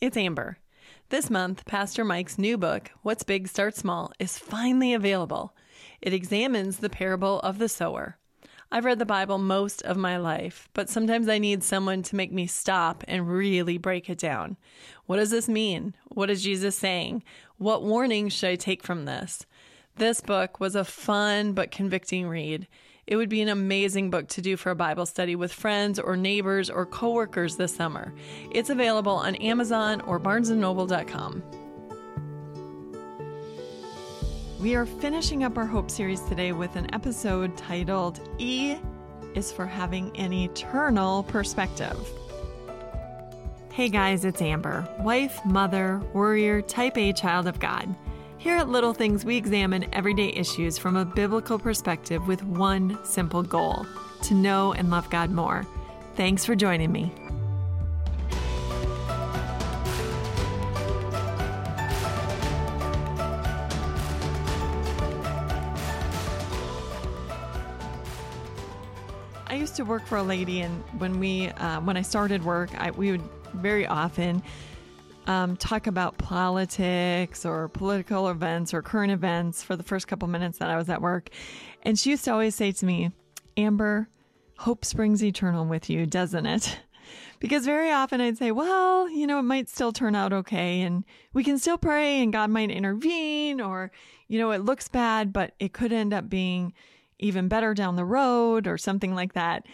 it's Amber. This month, Pastor Mike's new book, What's Big Start Small, is finally available. It examines the parable of the sower. I've read the Bible most of my life, but sometimes I need someone to make me stop and really break it down. What does this mean? What is Jesus saying? What warnings should I take from this? This book was a fun but convicting read. It would be an amazing book to do for a Bible study with friends or neighbors or coworkers this summer. It's available on Amazon or barnesandnoble.com. We are finishing up our Hope series today with an episode titled E is for having an eternal perspective. Hey guys, it's Amber, wife, mother, warrior, type A child of God. Here at Little Things, we examine everyday issues from a biblical perspective with one simple goal to know and love God more. Thanks for joining me. I used to work for a lady, and when we uh, when I started work, I, we would very often um, talk about politics or political events or current events for the first couple minutes that I was at work. And she used to always say to me, Amber, hope springs eternal with you, doesn't it? Because very often I'd say, well, you know, it might still turn out okay and we can still pray and God might intervene or, you know, it looks bad, but it could end up being even better down the road or something like that.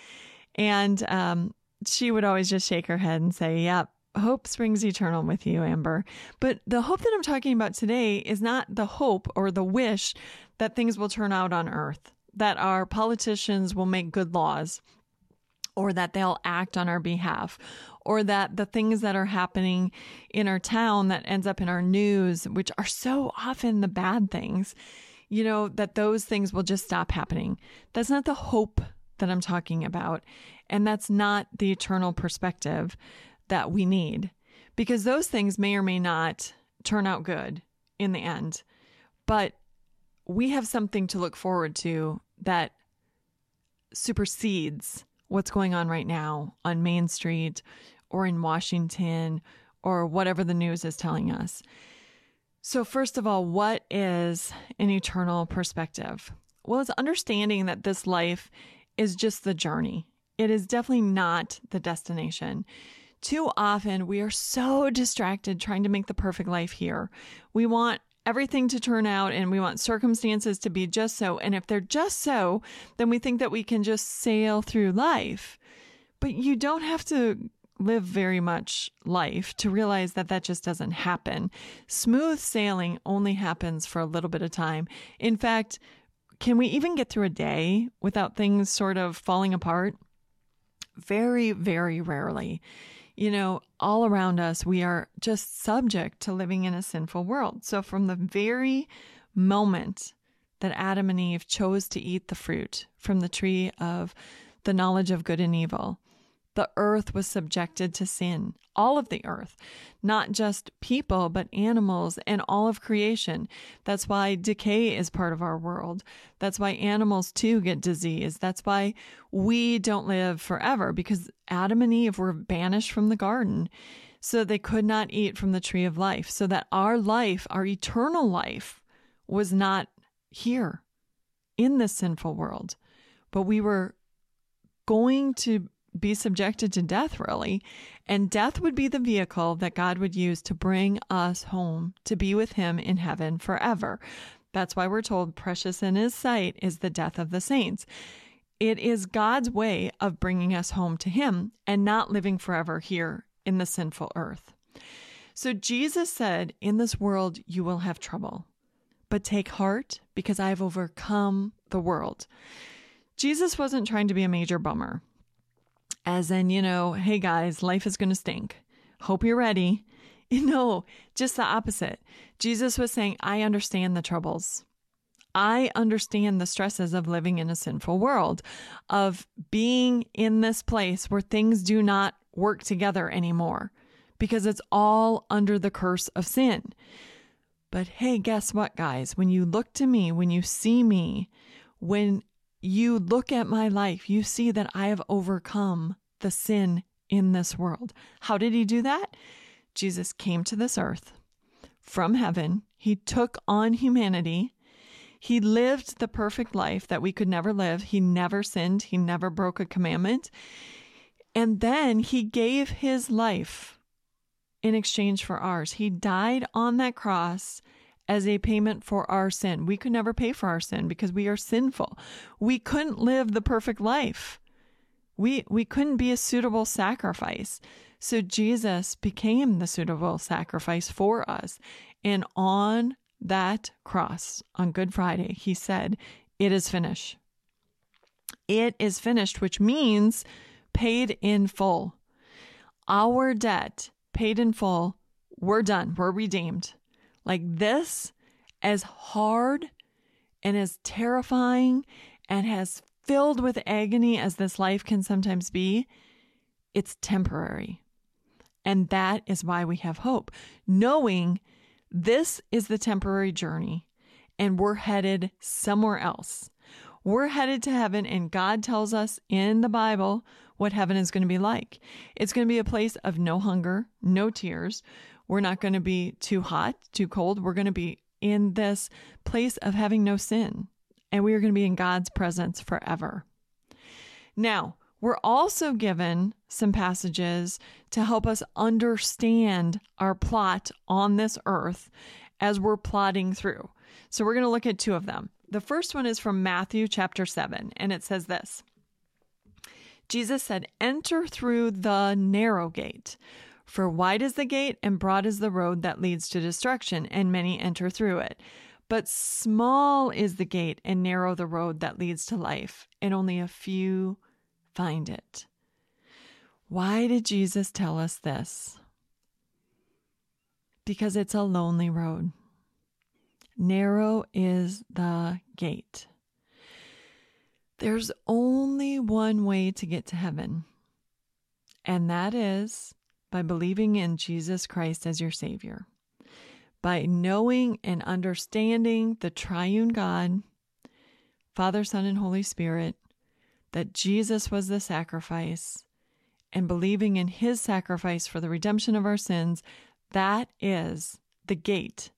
And, um, she would always just shake her head and say, yep, hope springs eternal with you, Amber. But the hope that I'm talking about today is not the hope or the wish that things will turn out on earth, that our politicians will make good laws, or that they'll act on our behalf, or that the things that are happening in our town that ends up in our news, which are so often the bad things, you know, that those things will just stop happening. That's not the hope that I'm talking about. And that's not the eternal perspective that we need because those things may or may not turn out good in the end. But we have something to look forward to that supersedes what's going on right now on Main Street or in Washington or whatever the news is telling us. So, first of all, what is an eternal perspective? Well, it's understanding that this life is just the journey. It is definitely not the destination. Too often, we are so distracted trying to make the perfect life here. We want everything to turn out and we want circumstances to be just so. And if they're just so, then we think that we can just sail through life. But you don't have to live very much life to realize that that just doesn't happen. Smooth sailing only happens for a little bit of time. In fact, can we even get through a day without things sort of falling apart? Very, very rarely you know, all around us, we are just subject to living in a sinful world. So from the very moment that Adam and Eve chose to eat the fruit from the tree of the knowledge of good and evil, the earth was subjected to sin, all of the earth, not just people, but animals and all of creation. That's why decay is part of our world. That's why animals too get disease. That's why we don't live forever because Adam and Eve were banished from the garden. So they could not eat from the tree of life, so that our life, our eternal life, was not here in this sinful world, but we were going to be subjected to death, really. And death would be the vehicle that God would use to bring us home to be with Him in heaven forever. That's why we're told precious in His sight is the death of the saints. It is God's way of bringing us home to Him and not living forever here in the sinful earth. So Jesus said, In this world you will have trouble, but take heart because I have overcome the world. Jesus wasn't trying to be a major bummer as in, you know, hey guys, life is going to stink. Hope you're ready. No, just the opposite. Jesus was saying, I understand the troubles. I understand the stresses of living in a sinful world, of being in this place where things do not work together anymore because it's all under the curse of sin. But hey, guess what, guys? When you look to me, when you see me, when you look at my life, you see that I have overcome the sin in this world. How did he do that? Jesus came to this earth from heaven. He took on humanity. He lived the perfect life that we could never live. He never sinned. He never broke a commandment. And then he gave his life in exchange for ours. He died on that cross as a payment for our sin. We could never pay for our sin because we are sinful. We couldn't live the perfect life. We we couldn't be a suitable sacrifice. So Jesus became the suitable sacrifice for us. And on that cross on Good Friday, he said, It is finished. It is finished, which means paid in full. Our debt paid in full. We're done. We're redeemed. Like this, as hard and as terrifying and as filled with agony as this life can sometimes be, it's temporary. And that is why we have hope, knowing this is the temporary journey and we're headed somewhere else. We're headed to heaven, and God tells us in the Bible what heaven is going to be like. It's going to be a place of no hunger, no tears. We're not going to be too hot, too cold. We're going to be in this place of having no sin, and we are going to be in God's presence forever. Now, we're also given some passages to help us understand our plot on this earth as we're plodding through. So we're going to look at two of them. The first one is from Matthew chapter 7, and it says this Jesus said, Enter through the narrow gate. For wide is the gate and broad is the road that leads to destruction, and many enter through it. But small is the gate and narrow the road that leads to life, and only a few find it. Why did Jesus tell us this? Because it's a lonely road. Narrow is the gate. There's only one way to get to heaven, and that is by believing in Jesus Christ as your Savior. By knowing and understanding the triune God, Father, Son, and Holy Spirit, that Jesus was the sacrifice and believing in his sacrifice for the redemption of our sins, that is the gate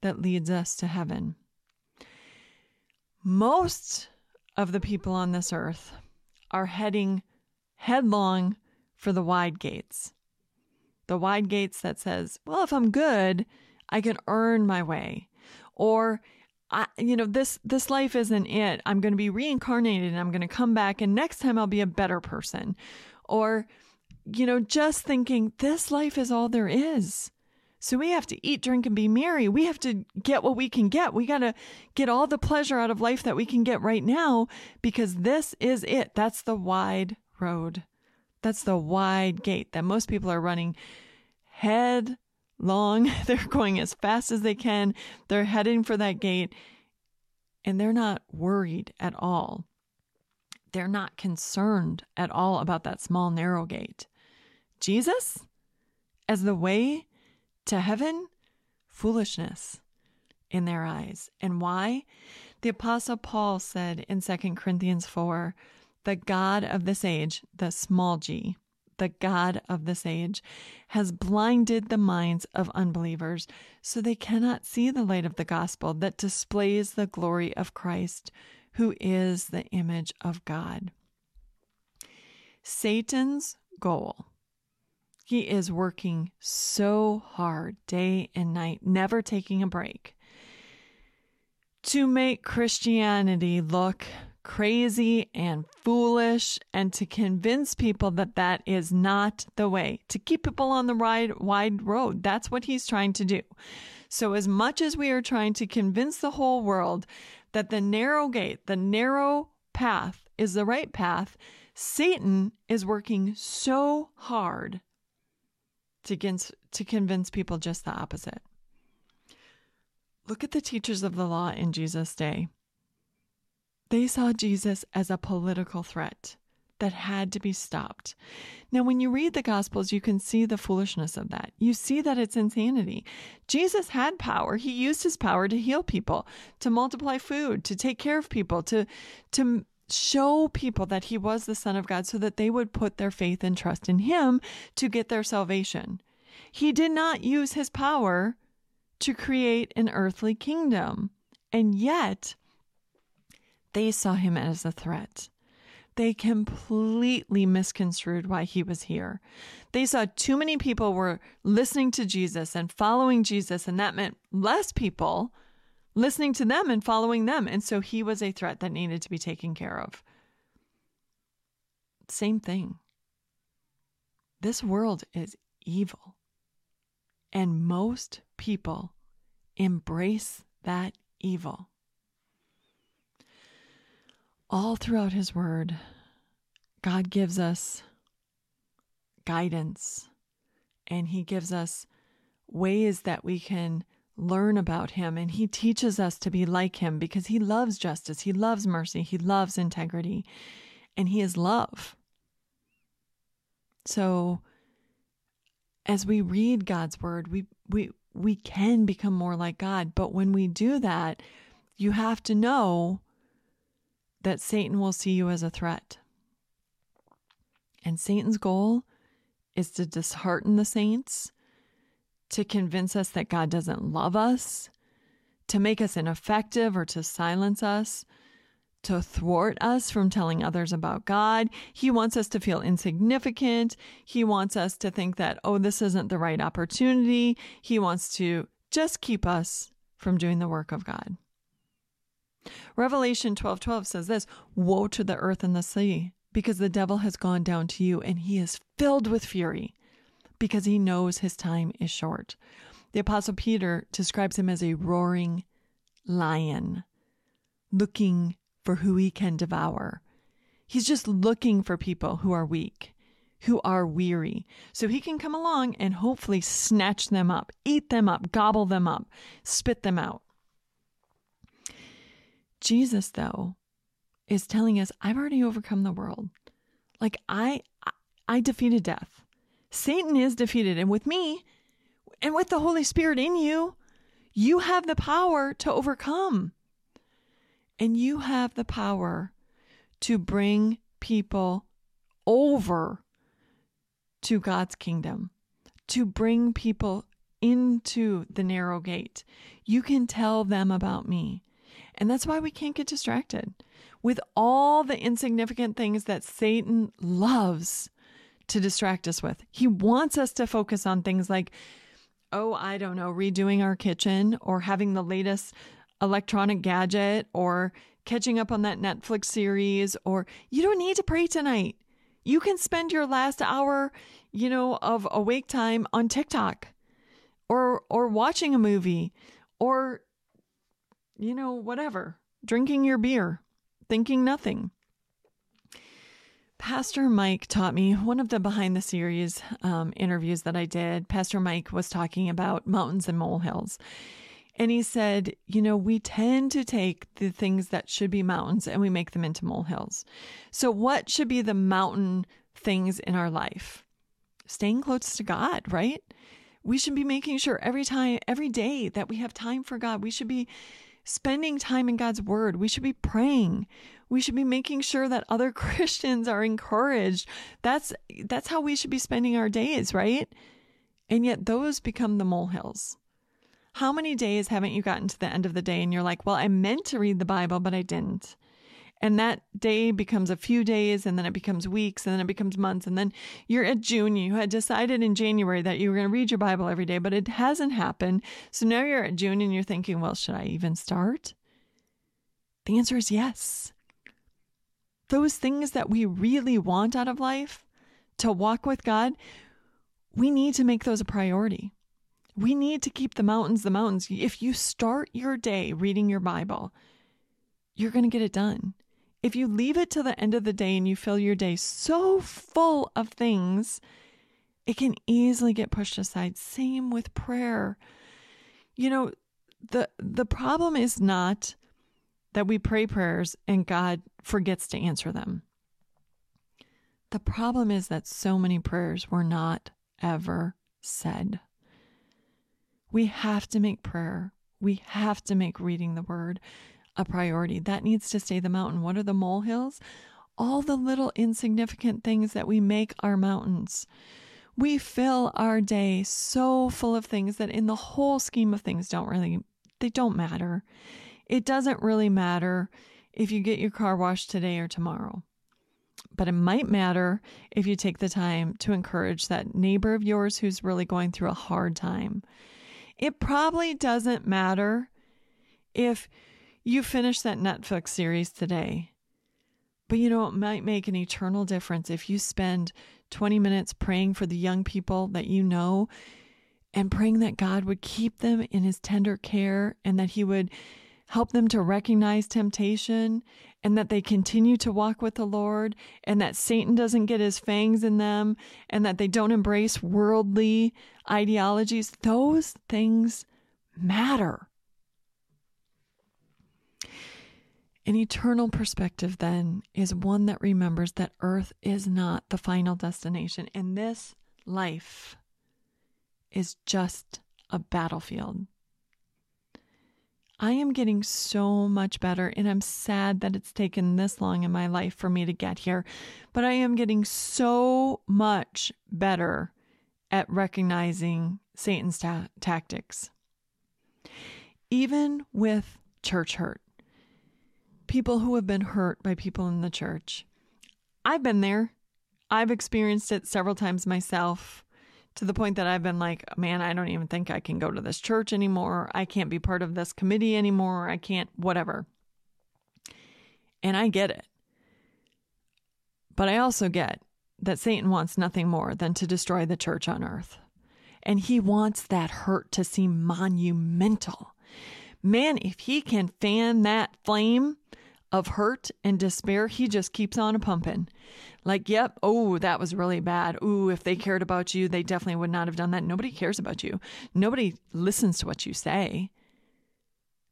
that leads us to heaven. Most of the people on this earth are heading headlong for the wide gates. The wide gates that says, well, if I'm good, I can earn my way. Or I, you know, this this life isn't it. I'm going to be reincarnated and I'm going to come back and next time I'll be a better person. Or you know, just thinking this life is all there is. So we have to eat, drink and be merry. We have to get what we can get. We got to get all the pleasure out of life that we can get right now because this is it. That's the wide road. That's the wide gate that most people are running head long. They're going as fast as they can. They're heading for that gate and they're not worried at all. They're not concerned at all about that small, narrow gate. Jesus, as the way to heaven, foolishness in their eyes. And why? The Apostle Paul said in 2 Corinthians 4 the God of this age, the small g, the God of this age, has blinded the minds of unbelievers so they cannot see the light of the gospel that displays the glory of Christ, who is the image of God. Satan's goal. He is working so hard day and night, never taking a break, to make Christianity look crazy and foolish and to convince people that that is not the way to keep people on the wide wide road. That's what he's trying to do. So as much as we are trying to convince the whole world that the narrow gate the narrow path is the right path satan is working so hard to, to convince people just the opposite. Look at the teachers of the law in jesus day they saw Jesus as a political threat that had to be stopped. Now, when you read the Gospels, you can see the foolishness of that. You see that it's insanity. Jesus had power. He used his power to heal people, to multiply food, to take care of people, to, to show people that he was the Son of God so that they would put their faith and trust in him to get their salvation. He did not use his power to create an earthly kingdom. And yet, they saw him as a threat. They completely misconstrued why he was here. They saw too many people were listening to Jesus and following Jesus, and that meant less people listening to them and following them. And so he was a threat that needed to be taken care of. Same thing. This world is evil. And most people embrace that evil. All throughout His Word, God gives us guidance and He gives us ways that we can learn about Him. And He teaches us to be like Him because He loves justice, He loves mercy, He loves integrity, and He is love. So, as we read God's word, we we we can become more like God. But when we do that, you have to know that Satan will see you as a threat. And Satan's goal is to dishearten the saints, to convince us that God doesn't love us, to make us ineffective or to silence us, to thwart us from telling others about God. He wants us to feel insignificant. He wants us to think that, oh, this isn't the right opportunity. He wants to just keep us from doing the work of God. Revelation 12 12 says this Woe to the earth and the sea, because the devil has gone down to you, and he is filled with fury, because he knows his time is short. The Apostle Peter describes him as a roaring lion, looking for who he can devour. He's just looking for people who are weak, who are weary, so he can come along and hopefully snatch them up, eat them up, gobble them up, spit them out. Jesus, though, is telling us, I've already overcome the world. Like I I defeated death. Satan is defeated. And with me and with the Holy Spirit in you, you have the power to overcome. And you have the power to bring people over to God's kingdom, to bring people into the narrow gate. You can tell them about me. And that's why we can't get distracted with all the insignificant things that Satan loves to distract us with. He wants us to focus on things like, oh, I don't know, redoing our kitchen or having the latest electronic gadget or catching up on that Netflix series, or you don't need to pray tonight. You can spend your last hour, you know, of awake time on TikTok or or watching a movie or you know, whatever, drinking your beer, thinking nothing. Pastor Mike taught me one of the behind the series um, interviews that I did. Pastor Mike was talking about mountains and molehills. And he said, you know, we tend to take the things that should be mountains and we make them into molehills. So, what should be the mountain things in our life? Staying close to God, right? We should be making sure every time, every day that we have time for God, we should be spending time in God's word. We should be praying. We should be making sure that other Christians are encouraged. That's that's how we should be spending our days, right? And yet those become the molehills. How many days haven't you gotten to the end of the day and you're like, well, I meant to read the Bible, but I didn't? And that day becomes a few days and then it becomes weeks and then it becomes months. And then you're at June. You had decided in January that you were going to read your Bible every day, but it hasn't happened. So now you're at June and you're thinking, well, should I even start? The answer is yes. Those things that we really want out of life to walk with God, we need to make those a priority. We need to keep the mountains the mountains. If you start your day reading your Bible, you're going to get it done. If you leave it till the end of the day and you fill your day so full of things, it can easily get pushed aside. Same with prayer. You know, the the problem is not that we pray prayers and God forgets to answer them. The problem is that so many prayers were not ever said. We have to make prayer. We have to make reading the word a priority. That needs to stay the mountain. What are the molehills? All the little insignificant things that we make our mountains. We fill our day so full of things that in the whole scheme of things don't really they don't matter. It doesn't really matter if you get your car washed today or tomorrow. But it might matter if you take the time to encourage that neighbor of yours who's really going through a hard time. It probably doesn't matter if you finish that Netflix series today. But you know, it might make an eternal difference if you spend 20 minutes praying for the young people that you know and praying that God would keep them in his tender care and that he would help them to recognize temptation and that they continue to walk with the Lord and that Satan doesn't get his fangs in them and that they don't embrace worldly ideologies. Those things matter. An eternal perspective, then, is one that remembers that earth is not the final destination, and this life is just a battlefield. I am getting so much better, and I'm sad that it's taken this long in my life for me to get here. But I am getting so much better at recognizing Satan's ta- tactics. Even with church hurt, people who have been hurt by people in the church. I've been there. I've experienced it several times myself to the point that I've been like, man, I don't even think I can go to this church anymore. I can't be part of this committee anymore. I can't, whatever. And I get it. But I also get that Satan wants nothing more than to destroy the church on earth. And he wants that hurt to seem monumental. Man, if he can fan that flame of hurt and despair, he just keeps on a pumping. Like, yep, oh, that was really bad. Ooh, if they cared about you, they definitely would not have done that. Nobody cares about you. Nobody listens to what you say.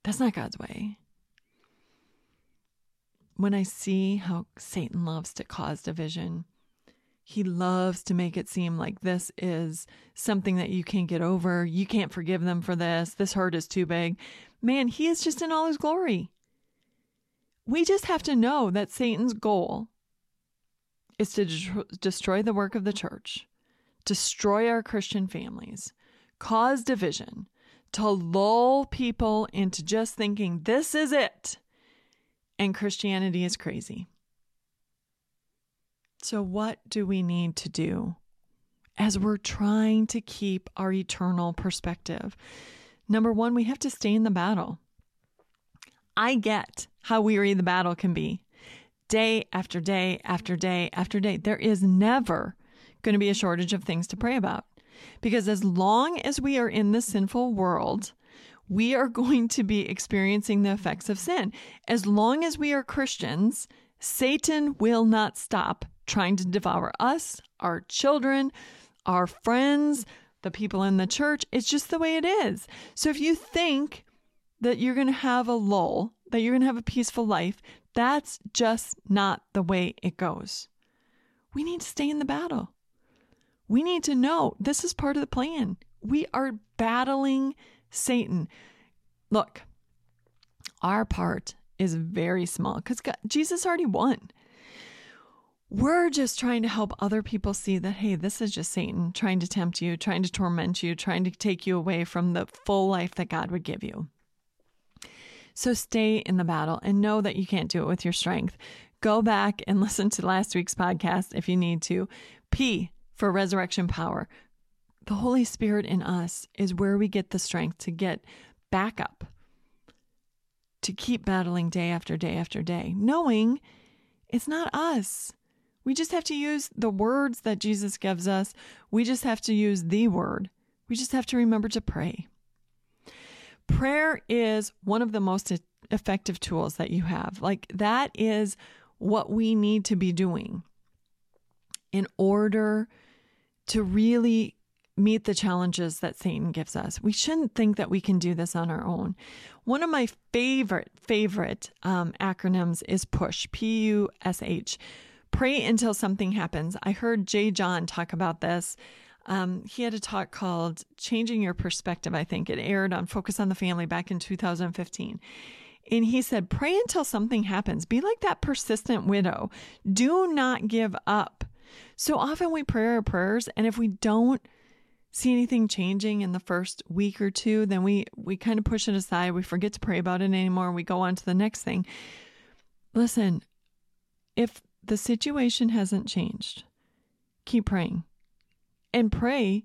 That's not God's way. When I see how Satan loves to cause division, he loves to make it seem like this is something that you can't get over. You can't forgive them for this. This hurt is too big. Man, he is just in all his glory. We just have to know that Satan's goal is to de- destroy the work of the church, destroy our Christian families, cause division, to lull people into just thinking this is it and Christianity is crazy. So, what do we need to do as we're trying to keep our eternal perspective? Number one, we have to stay in the battle. I get how weary the battle can be. Day after day after day after day, there is never going to be a shortage of things to pray about. Because as long as we are in this sinful world, we are going to be experiencing the effects of sin. As long as we are Christians, Satan will not stop trying to devour us, our children, our friends, the people in the church. It's just the way it is. So if you think that you're going to have a lull, that you're going to have a peaceful life. That's just not the way it goes. We need to stay in the battle. We need to know this is part of the plan. We are battling Satan. Look, our part is very small because Jesus already won. We're just trying to help other people see that, hey, this is just Satan trying to tempt you, trying to torment you, trying to take you away from the full life that God would give you. So stay in the battle and know that you can't do it with your strength. Go back and listen to last week's podcast if you need to. P for resurrection power. The Holy Spirit in us is where we get the strength to get back up, to keep battling day after day after day, knowing it's not us. We just have to use the words that Jesus gives us. We just have to use the word. We just have to remember to pray. Prayer is one of the most effective tools that you have. Like, that is what we need to be doing in order to really meet the challenges that Satan gives us. We shouldn't think that we can do this on our own. One of my favorite, favorite um, acronyms is PUSH, P U S H. Pray until something happens. I heard J. John talk about this um, he had a talk called Changing Your Perspective, I think. It aired on Focus on the Family back in 2015. And he said, Pray until something happens. Be like that persistent widow. Do not give up. So often we pray our prayers, and if we don't see anything changing in the first week or two, then we we kind of push it aside. We forget to pray about it anymore. We go on to the next thing. Listen, if the situation hasn't changed, keep praying. And pray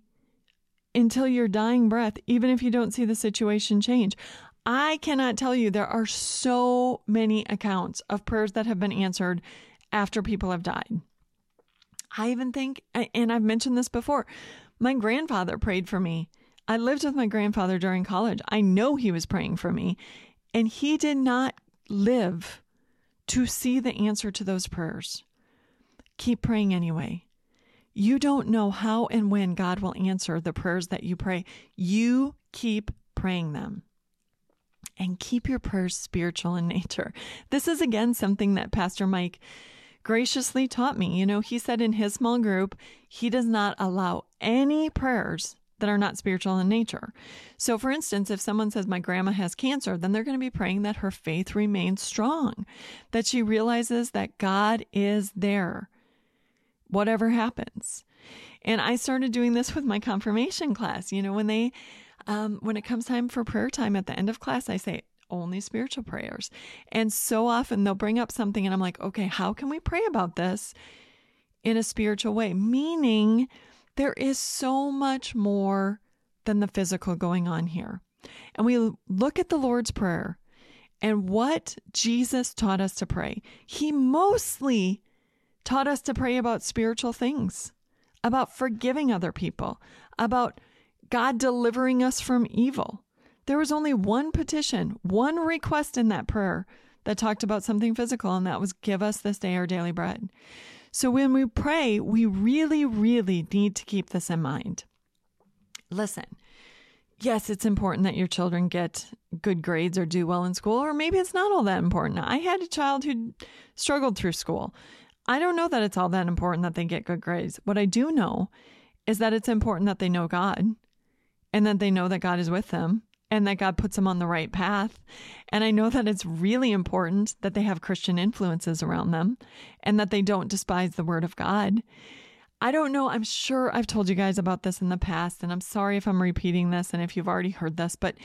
until your dying breath, even if you don't see the situation change. I cannot tell you, there are so many accounts of prayers that have been answered after people have died. I even think, and I've mentioned this before, my grandfather prayed for me. I lived with my grandfather during college. I know he was praying for me, and he did not live to see the answer to those prayers. Keep praying anyway. You don't know how and when God will answer the prayers that you pray. You keep praying them. And keep your prayers spiritual in nature. This is again something that Pastor Mike graciously taught me. You know, he said in his small group, he does not allow any prayers that are not spiritual in nature. So, for instance, if someone says, My grandma has cancer, then they're going to be praying that her faith remains strong, that she realizes that God is there, whatever happens. And I started doing this with my confirmation class. You know, when they, um, when it comes time for prayer time at the end of class, I say, only spiritual prayers. And so often they'll bring up something, and I'm like, okay, how can we pray about this in a spiritual way? Meaning, there is so much more than the physical going on here. And we look at the Lord's Prayer and what Jesus taught us to pray. He mostly taught us to pray about spiritual things, about forgiving other people, about God delivering us from evil. There was only one petition, one request in that prayer that talked about something physical, and that was give us this day our daily bread. So when we pray, we really, really need to keep this in mind. Listen, yes, it's important that your children get good grades or do well in school, or maybe it's not all that important. I had a child who struggled through school. I don't know that it's all that important that they get good grades. What I do know is that it's important that they know God and that they know that God is with them and that God puts them on the right path. And I know that it's really important that they have Christian influences around them and that they don't despise the word of God. I don't know. I'm sure I've told you guys about this in the past, and I'm sorry if I'm repeating this and if you've already heard this, but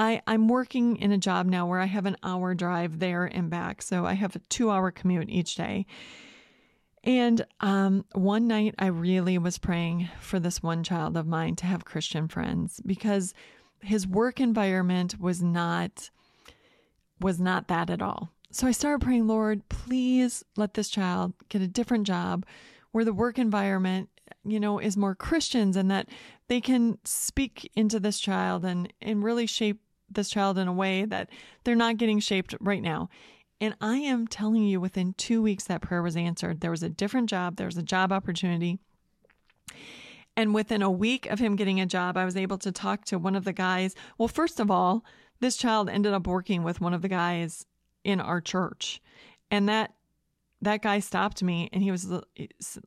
I, I'm working in a job now where I have an hour drive there and back. So I have a two hour commute each day. And um, one night I really was praying for this one child of mine to have Christian friends because his work environment was not was not that at all. So I started praying, Lord, please let this child get a different job where the work environment, you know, is more Christians and that they can speak into this child and and really shape this child in a way that they're not getting shaped right now. And I am telling you, within two weeks, that prayer was answered. There was a different job, there was a job opportunity. And within a week of him getting a job, I was able to talk to one of the guys. Well, first of all, this child ended up working with one of the guys in our church. And that that guy stopped me and he was uh,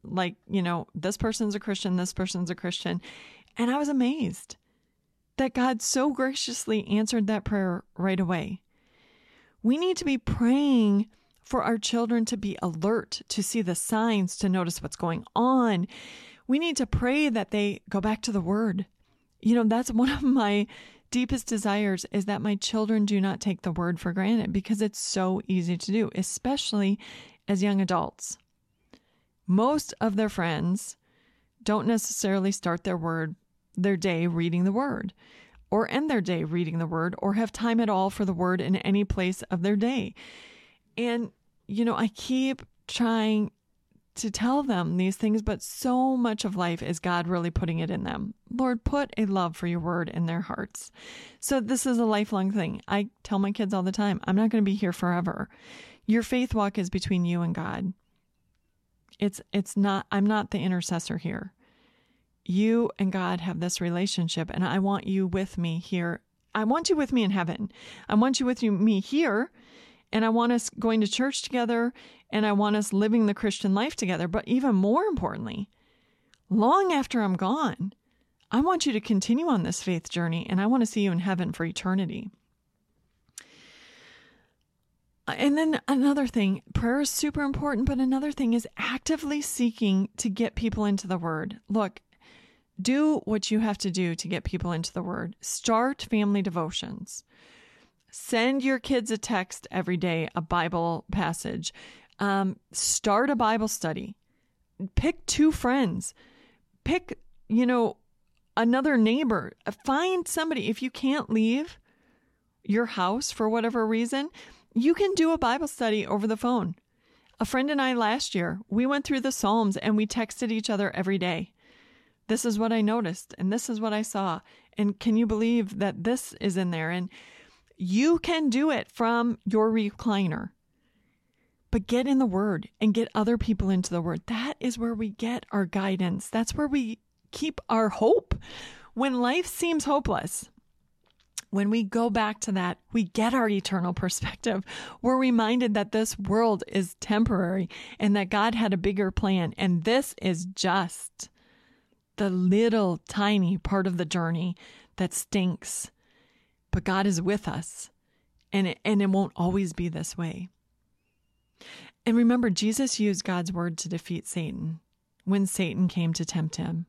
like, you know, this person's a Christian, this person's a Christian. And I was amazed that God so graciously answered that prayer right away. We need to be praying for our children to be alert, to see the signs, to notice what's going on we need to pray that they go back to the word. You know, that's one of my deepest desires is that my children do not take the word for granted because it's so easy to do, especially as young adults. Most of their friends don't necessarily start their word their day reading the word or end their day reading the word or have time at all for the word in any place of their day. And you know, I keep trying to tell them these things, but so much of life is God really putting it in them. Lord, put a love for your word in their hearts. So this is a lifelong thing. I tell my kids all the time, I'm not going to be here forever. Your faith walk is between you and God. It's it's not I'm not the intercessor here. You and God have this relationship and I want you with me here. I want you with me in heaven. I want you with me here and I want us going to church together and I want us living the Christian life together. But even more importantly, long after I'm gone, I want you to continue on this faith journey and I want to see you in heaven for eternity. And then another thing, prayer is super important, but another thing is actively seeking to get people into the word. Look, do what you have to do to get people into the word. Start family devotions. Send your kids a text every day, a Bible passage. Um, start a Bible study. Pick two friends. Pick, you know, another neighbor. Find somebody. If you can't leave your house for whatever reason, you can do a Bible study over the phone. A friend and I last year, we went through the Psalms and we texted each other every day. This is what I noticed and this is what I saw. And can you believe that this is in there? And you can do it from your recliner. But get in the word and get other people into the word. That is where we get our guidance. That's where we keep our hope. When life seems hopeless, when we go back to that, we get our eternal perspective. We're reminded that this world is temporary and that God had a bigger plan. And this is just the little tiny part of the journey that stinks. But God is with us and it, and it won't always be this way. And remember, Jesus used God's word to defeat Satan when Satan came to tempt him.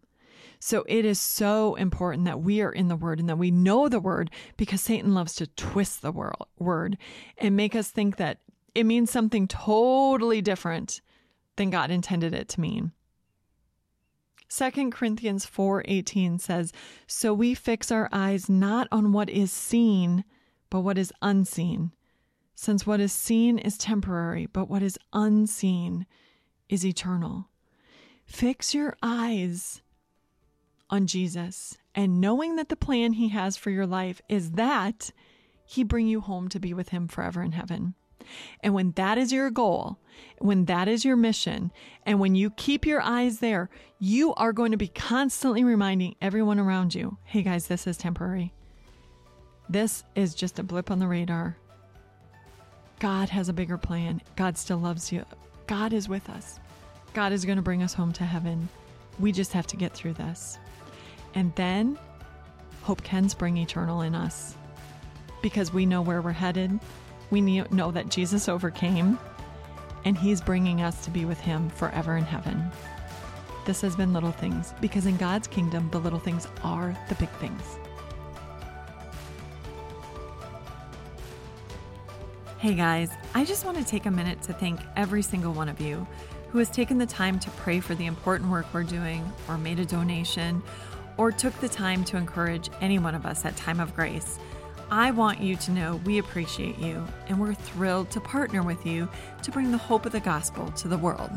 So it is so important that we are in the word and that we know the word because Satan loves to twist the word and make us think that it means something totally different than God intended it to mean. 2 Corinthians 4:18 says, "So we fix our eyes not on what is seen, but what is unseen, since what is seen is temporary, but what is unseen is eternal." Fix your eyes on Jesus and knowing that the plan he has for your life is that he bring you home to be with him forever in heaven. And when that is your goal, when that is your mission, and when you keep your eyes there, you are going to be constantly reminding everyone around you hey guys, this is temporary. This is just a blip on the radar. God has a bigger plan. God still loves you. God is with us. God is going to bring us home to heaven. We just have to get through this. And then hope can spring eternal in us because we know where we're headed. We know that Jesus overcame and he's bringing us to be with him forever in heaven. This has been Little Things because in God's kingdom, the little things are the big things. Hey guys, I just want to take a minute to thank every single one of you who has taken the time to pray for the important work we're doing, or made a donation, or took the time to encourage any one of us at Time of Grace. I want you to know we appreciate you and we're thrilled to partner with you to bring the hope of the gospel to the world.